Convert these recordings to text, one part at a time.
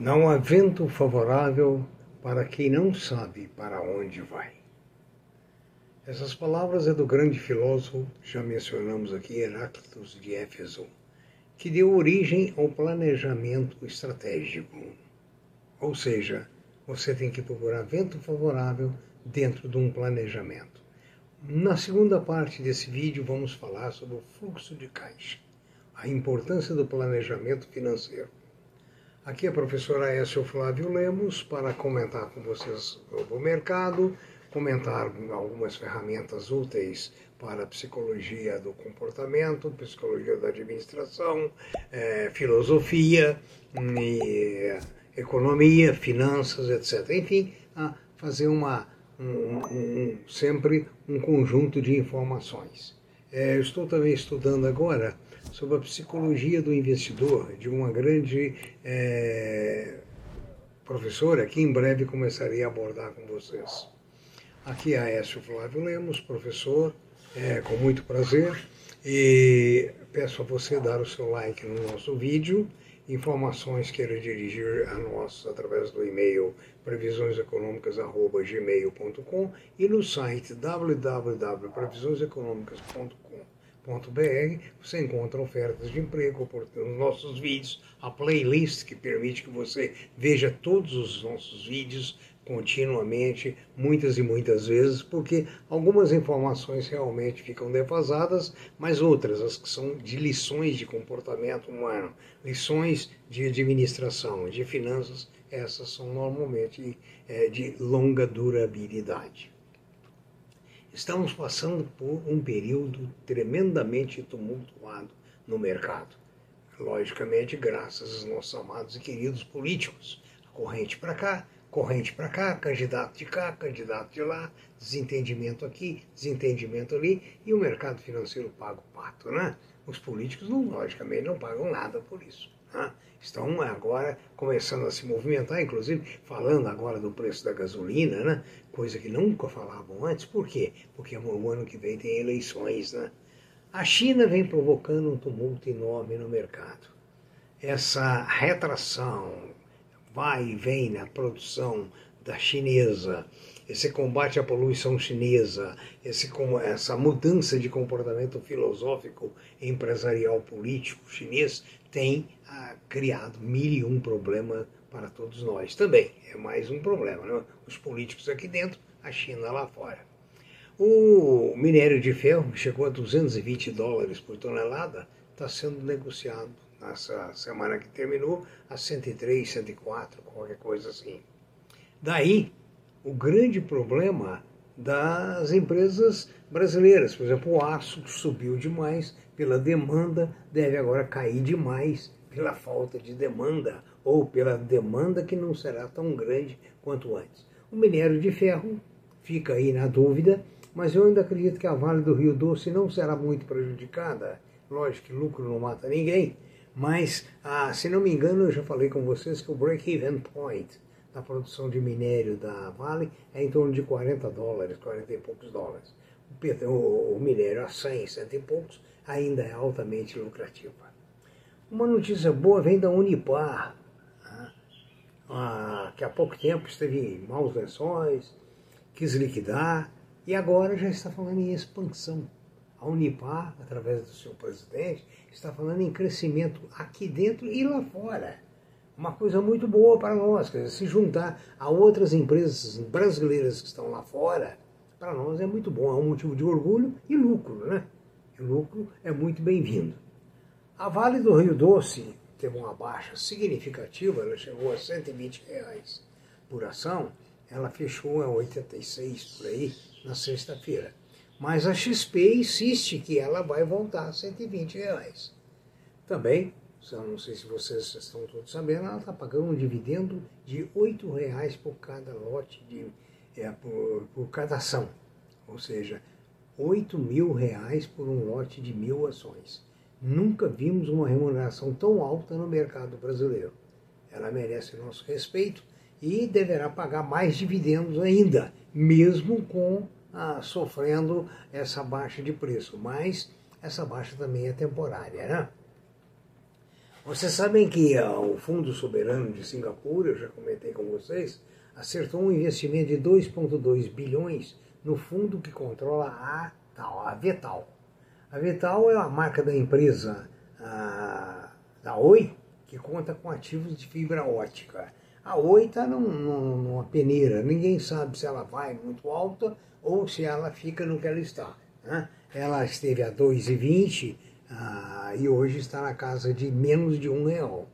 Não há vento favorável para quem não sabe para onde vai. Essas palavras é do grande filósofo, já mencionamos aqui, Heráclitos de Éfeso, que deu origem ao planejamento estratégico. Ou seja, você tem que procurar vento favorável dentro de um planejamento. Na segunda parte desse vídeo, vamos falar sobre o fluxo de caixa, a importância do planejamento financeiro. Aqui é a professora Aécio Flávio Lemos para comentar com vocês o mercado, comentar algumas ferramentas úteis para psicologia do comportamento, psicologia da administração, é, filosofia, e, economia, finanças, etc. Enfim, fazer uma, um, um, sempre um conjunto de informações. É, estou também estudando agora sobre a psicologia do investidor, de uma grande é, professora que em breve começarei a abordar com vocês. Aqui é Aécio Flávio Lemos, professor, é, com muito prazer, e peço a você dar o seu like no nosso vídeo, informações queira dirigir a nós através do e-mail previsioneseconômicas.gmail.com e no site www.previsioneseconômicas.com você encontra ofertas de emprego, nos nossos vídeos, a playlist que permite que você veja todos os nossos vídeos continuamente, muitas e muitas vezes, porque algumas informações realmente ficam defasadas, mas outras, as que são de lições de comportamento humano, lições de administração, de finanças, essas são normalmente é, de longa durabilidade. Estamos passando por um período tremendamente tumultuado no mercado. Logicamente, graças aos nossos amados e queridos políticos. Corrente para cá, corrente para cá, candidato de cá, candidato de lá, desentendimento aqui, desentendimento ali, e o mercado financeiro paga o pato, né? Os políticos, não, logicamente, não pagam nada por isso. Né? Estão agora começando a se movimentar, inclusive falando agora do preço da gasolina, né? coisa que nunca falavam antes. Por quê? Porque o ano que vem tem eleições. Né? A China vem provocando um tumulto enorme no mercado. Essa retração, vai e vem na produção da chinesa, esse combate à poluição chinesa, esse, essa mudança de comportamento filosófico, empresarial, político chinês tem ah, criado mil e um problemas para todos nós também. É mais um problema, né? os políticos aqui dentro, a China lá fora. O minério de ferro, chegou a 220 dólares por tonelada, está sendo negociado nessa semana que terminou a 103, 104, qualquer coisa assim. Daí, o grande problema das empresas brasileiras. Por exemplo, o aço subiu demais pela demanda, deve agora cair demais pela falta de demanda ou pela demanda que não será tão grande quanto antes. O minério de ferro fica aí na dúvida, mas eu ainda acredito que a Vale do Rio Doce não será muito prejudicada. Lógico que lucro não mata ninguém, mas, ah, se não me engano, eu já falei com vocês que o break-even point da produção de minério da Vale é em torno de 40 dólares, 40 e poucos dólares. O, o minério a 100, 100 e poucos ainda é altamente lucrativa. Uma notícia boa vem da Unipar, né? ah, que há pouco tempo esteve em maus lençóis, quis liquidar e agora já está falando em expansão. A Unipar, através do seu presidente, está falando em crescimento aqui dentro e lá fora uma coisa muito boa para nós. Quer dizer, se juntar a outras empresas brasileiras que estão lá fora, para nós é muito bom, é um motivo de orgulho e lucro, né? E lucro é muito bem-vindo. A Vale do Rio Doce teve uma baixa significativa, ela chegou a 120 reais por ação, ela fechou a 86 por aí na sexta-feira. Mas a XP insiste que ela vai voltar a 120 reais. Também não sei se vocês estão todos sabendo, ela está pagando um dividendo de R$ reais por cada lote, de, é, por, por cada ação. Ou seja, 8 mil reais por um lote de mil ações. Nunca vimos uma remuneração tão alta no mercado brasileiro. Ela merece nosso respeito e deverá pagar mais dividendos ainda, mesmo com ah, sofrendo essa baixa de preço. Mas essa baixa também é temporária, né? Vocês sabem que ah, o Fundo Soberano de Singapura, eu já comentei com vocês, acertou um investimento de 2,2 bilhões no fundo que controla a, a Vetal. A Vetal é a marca da empresa a, da Oi, que conta com ativos de fibra ótica. A Oi está num, numa peneira, ninguém sabe se ela vai muito alta ou se ela fica no que ela está. Né? Ela esteve a 2,20 ah, e hoje está na casa de menos de um real.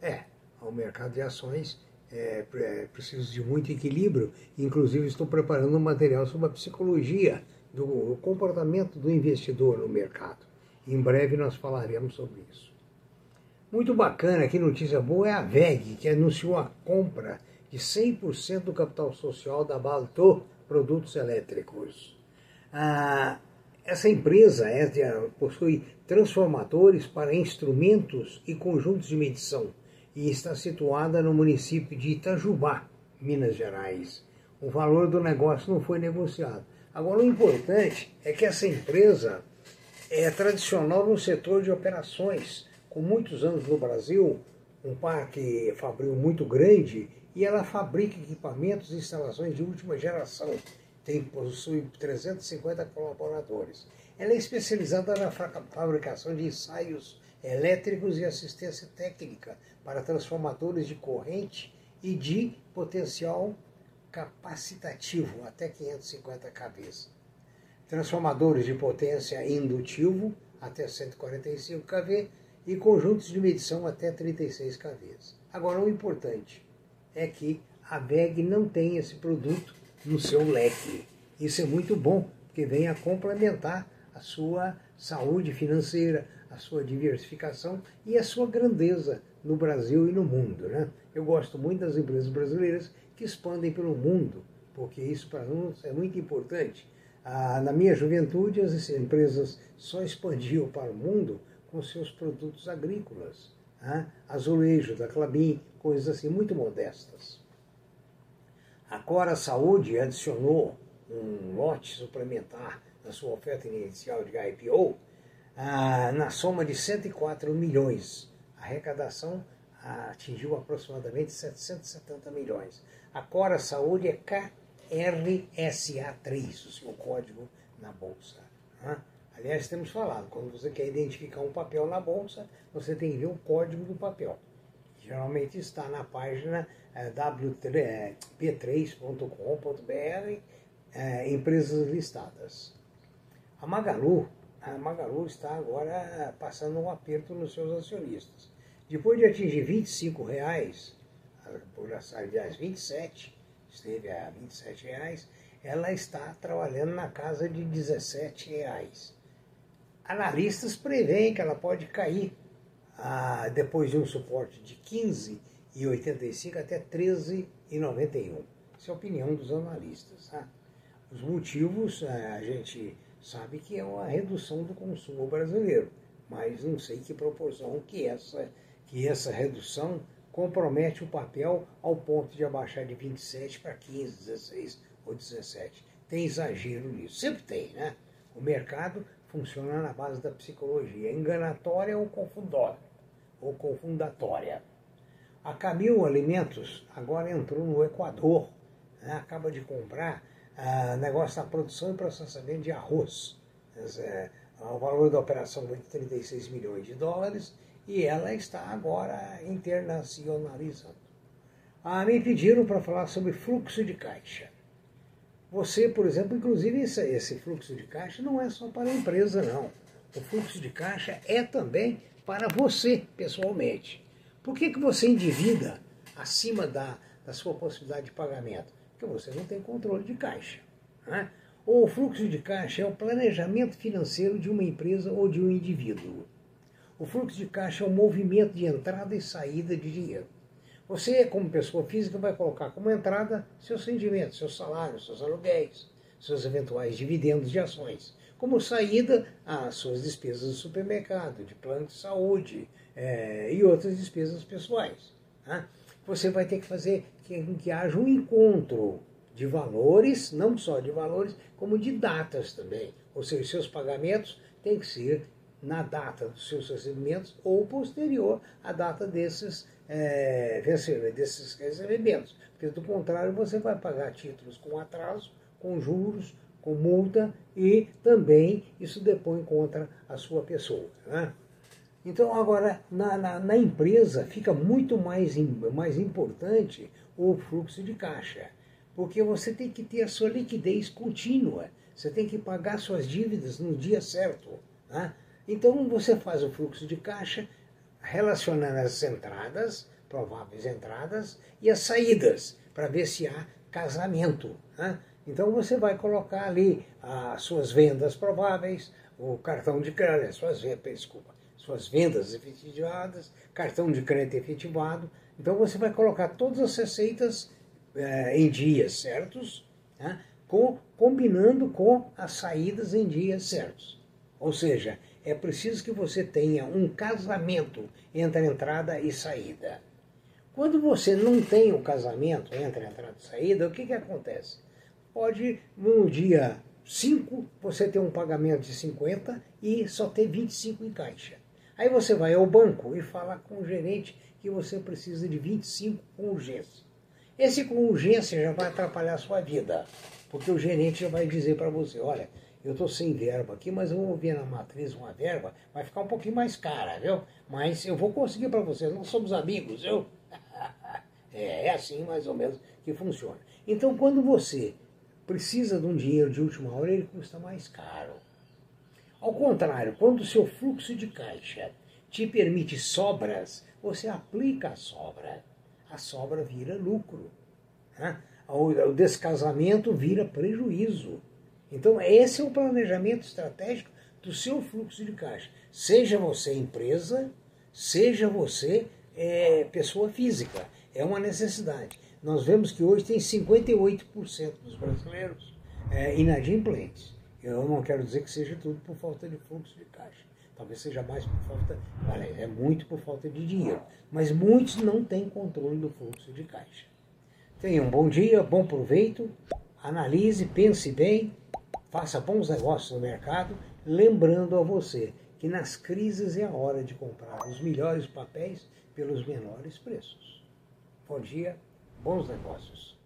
É, o mercado de ações é, é precisa de muito equilíbrio. Inclusive, estou preparando um material sobre a psicologia do comportamento do investidor no mercado. Em breve nós falaremos sobre isso. Muito bacana, que notícia boa é a VEG, que anunciou a compra de 100% do capital social da Balto Produtos Elétricos. Ah, essa empresa possui transformadores para instrumentos e conjuntos de medição e está situada no município de Itajubá, Minas Gerais. O valor do negócio não foi negociado. Agora, o importante é que essa empresa é tradicional no setor de operações, com muitos anos no Brasil, um parque fabril muito grande, e ela fabrica equipamentos e instalações de última geração. Tem, possui 350 colaboradores. Ela é especializada na fabricação de ensaios elétricos e assistência técnica para transformadores de corrente e de potencial capacitativo até 550 kV. Transformadores de potência indutivo até 145 kV e conjuntos de medição até 36 kV. Agora, o importante é que a VEG não tem esse produto no seu leque. Isso é muito bom, porque vem a complementar a sua saúde financeira, a sua diversificação e a sua grandeza no Brasil e no mundo. Né? Eu gosto muito das empresas brasileiras que expandem pelo mundo, porque isso para nós é muito importante. Ah, na minha juventude, as empresas só expandiam para o mundo com seus produtos agrícolas, né? azulejo da Clabin, coisas assim muito modestas. A Cora Saúde adicionou um lote suplementar na sua oferta inicial de IPO, ah, na soma de 104 milhões. Arrecadação atingiu aproximadamente 770 milhões. A Cora Saúde é KRSA3, o seu código na bolsa. Né? Aliás, temos falado, quando você quer identificar um papel na bolsa, você tem que ver o código do papel. Geralmente está na página é, wp3.com.br, é, empresas listadas. A Magalu, a Magalu está agora passando um aperto nos seus acionistas. Depois de atingir 25 reais, aliás 27, esteve a 27 reais, ela está trabalhando na casa de 17 reais. Analistas preveem que ela pode cair ah, depois de um suporte de 15,85 até 13,91. Essa é a opinião dos analistas. Tá? Os motivos ah, a gente sabe que é uma redução do consumo brasileiro, mas não sei que proporção que essa, que essa redução compromete o papel ao ponto de abaixar de 27 para 15, 16 ou 17. Tem exagero nisso, sempre tem, né? O mercado funciona na base da psicologia, enganatória ou confundória, ou confundatória. A Camil Alimentos agora entrou no Equador, né? acaba de comprar ah, negócio da produção e processamento de arroz. É, o valor da operação foi de 36 milhões de dólares e ela está agora internacionalizando. Ah, me pediram para falar sobre fluxo de caixa. Você, por exemplo, inclusive esse, esse fluxo de caixa não é só para a empresa, não. O fluxo de caixa é também para você, pessoalmente. Por que, que você endivida acima da, da sua possibilidade de pagamento? porque você não tem controle de caixa. Né? Ou o fluxo de caixa é o planejamento financeiro de uma empresa ou de um indivíduo. O fluxo de caixa é o movimento de entrada e saída de dinheiro. Você, como pessoa física, vai colocar como entrada seus rendimentos, seus salários, seus aluguéis, seus eventuais dividendos de ações. Como saída, as suas despesas do supermercado, de plano de saúde é, e outras despesas pessoais. Né? Você vai ter que fazer que, que haja um encontro de valores, não só de valores, como de datas também. Ou seja, seus pagamentos têm que ser na data dos seus recebimentos ou posterior à data desses, é, desses recebimentos. Porque, do contrário, você vai pagar títulos com atraso, com juros, com multa e também isso depõe contra a sua pessoa. Né? Então, agora, na, na, na, empresa fica muito mais, mais importante o fluxo de caixa, porque você tem que ter a sua liquidez contínua, você tem que pagar suas dívidas no dia certo. Né? Então, você faz o fluxo de caixa relacionando as entradas, prováveis entradas, e as saídas, para ver se há casamento. Né? Então você vai colocar ali as suas vendas prováveis, o cartão de crédito, suas, desculpa, suas vendas efetivadas, cartão de crédito efetivado. Então você vai colocar todas as receitas eh, em dias certos, né, com, combinando com as saídas em dias certos. Ou seja, é preciso que você tenha um casamento entre entrada e saída. Quando você não tem o casamento entre entrada e saída, o que, que acontece? pode, no dia 5, você ter um pagamento de 50 e só ter 25 em caixa. Aí você vai ao banco e fala com o gerente que você precisa de 25 com urgência. Esse com urgência já vai atrapalhar a sua vida, porque o gerente já vai dizer para você, olha, eu estou sem verba aqui, mas eu vou ver na matriz uma verba, vai ficar um pouquinho mais cara, viu? Mas eu vou conseguir para você, nós somos amigos, viu? é, é assim mais ou menos que funciona. Então, quando você precisa de um dinheiro de última hora, ele custa mais caro. Ao contrário, quando o seu fluxo de caixa te permite sobras, você aplica a sobra. A sobra vira lucro. Né? O descasamento vira prejuízo. Então, esse é o planejamento estratégico do seu fluxo de caixa. Seja você empresa, seja você é, pessoa física. É uma necessidade nós vemos que hoje tem 58% dos brasileiros é, inadimplentes. Eu não quero dizer que seja tudo por falta de fluxo de caixa. Talvez seja mais por falta, é muito por falta de dinheiro. Mas muitos não têm controle do fluxo de caixa. Tenha um bom dia, bom proveito, analise, pense bem, faça bons negócios no mercado, lembrando a você que nas crises é a hora de comprar os melhores papéis pelos menores preços. Bom dia bons negócios.